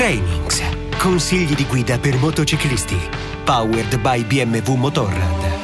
Trainings. Consigli di guida per motociclisti. Powered by BMW Motorrad.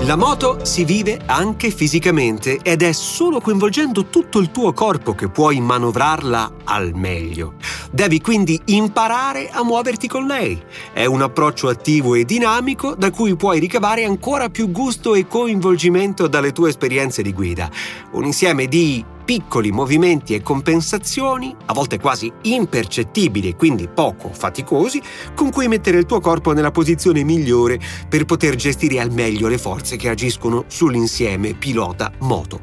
La moto si vive anche fisicamente ed è solo coinvolgendo tutto il tuo corpo che puoi manovrarla al meglio. Devi quindi imparare a muoverti con lei. È un approccio attivo e dinamico da cui puoi ricavare ancora più gusto e coinvolgimento dalle tue esperienze di guida. Un insieme di piccoli movimenti e compensazioni, a volte quasi impercettibili e quindi poco faticosi, con cui mettere il tuo corpo nella posizione migliore per poter gestire al meglio le forze che agiscono sull'insieme pilota-moto.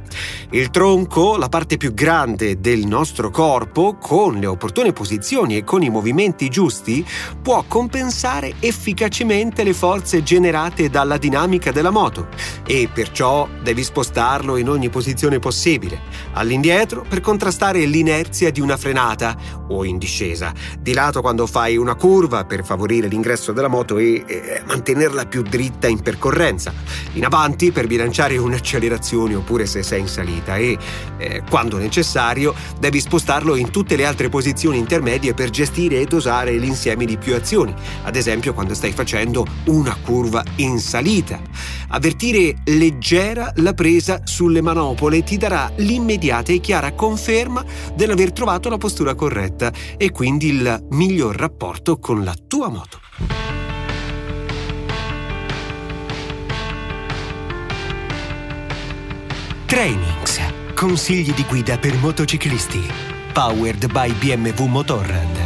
Il tronco, la parte più grande del nostro corpo, con le opportune posizioni e con i movimenti giusti, può compensare efficacemente le forze generate dalla dinamica della moto e perciò devi spostarlo in ogni posizione possibile. All'interno all'indietro per contrastare l'inerzia di una frenata o in discesa, di lato quando fai una curva per favorire l'ingresso della moto e eh, mantenerla più dritta in percorrenza, in avanti per bilanciare un'accelerazione oppure se sei in salita. E, eh, quando necessario, devi spostarlo in tutte le altre posizioni intermedie per gestire e dosare l'insieme di più azioni, ad esempio quando stai facendo una curva in salita. Avvertire leggera la presa sulle manopole ti darà l'immediata e chiara conferma dell'aver trovato la postura corretta e quindi il miglior rapporto con la tua moto. Trainings. Consigli di guida per motociclisti. Powered by BMW Motorrad.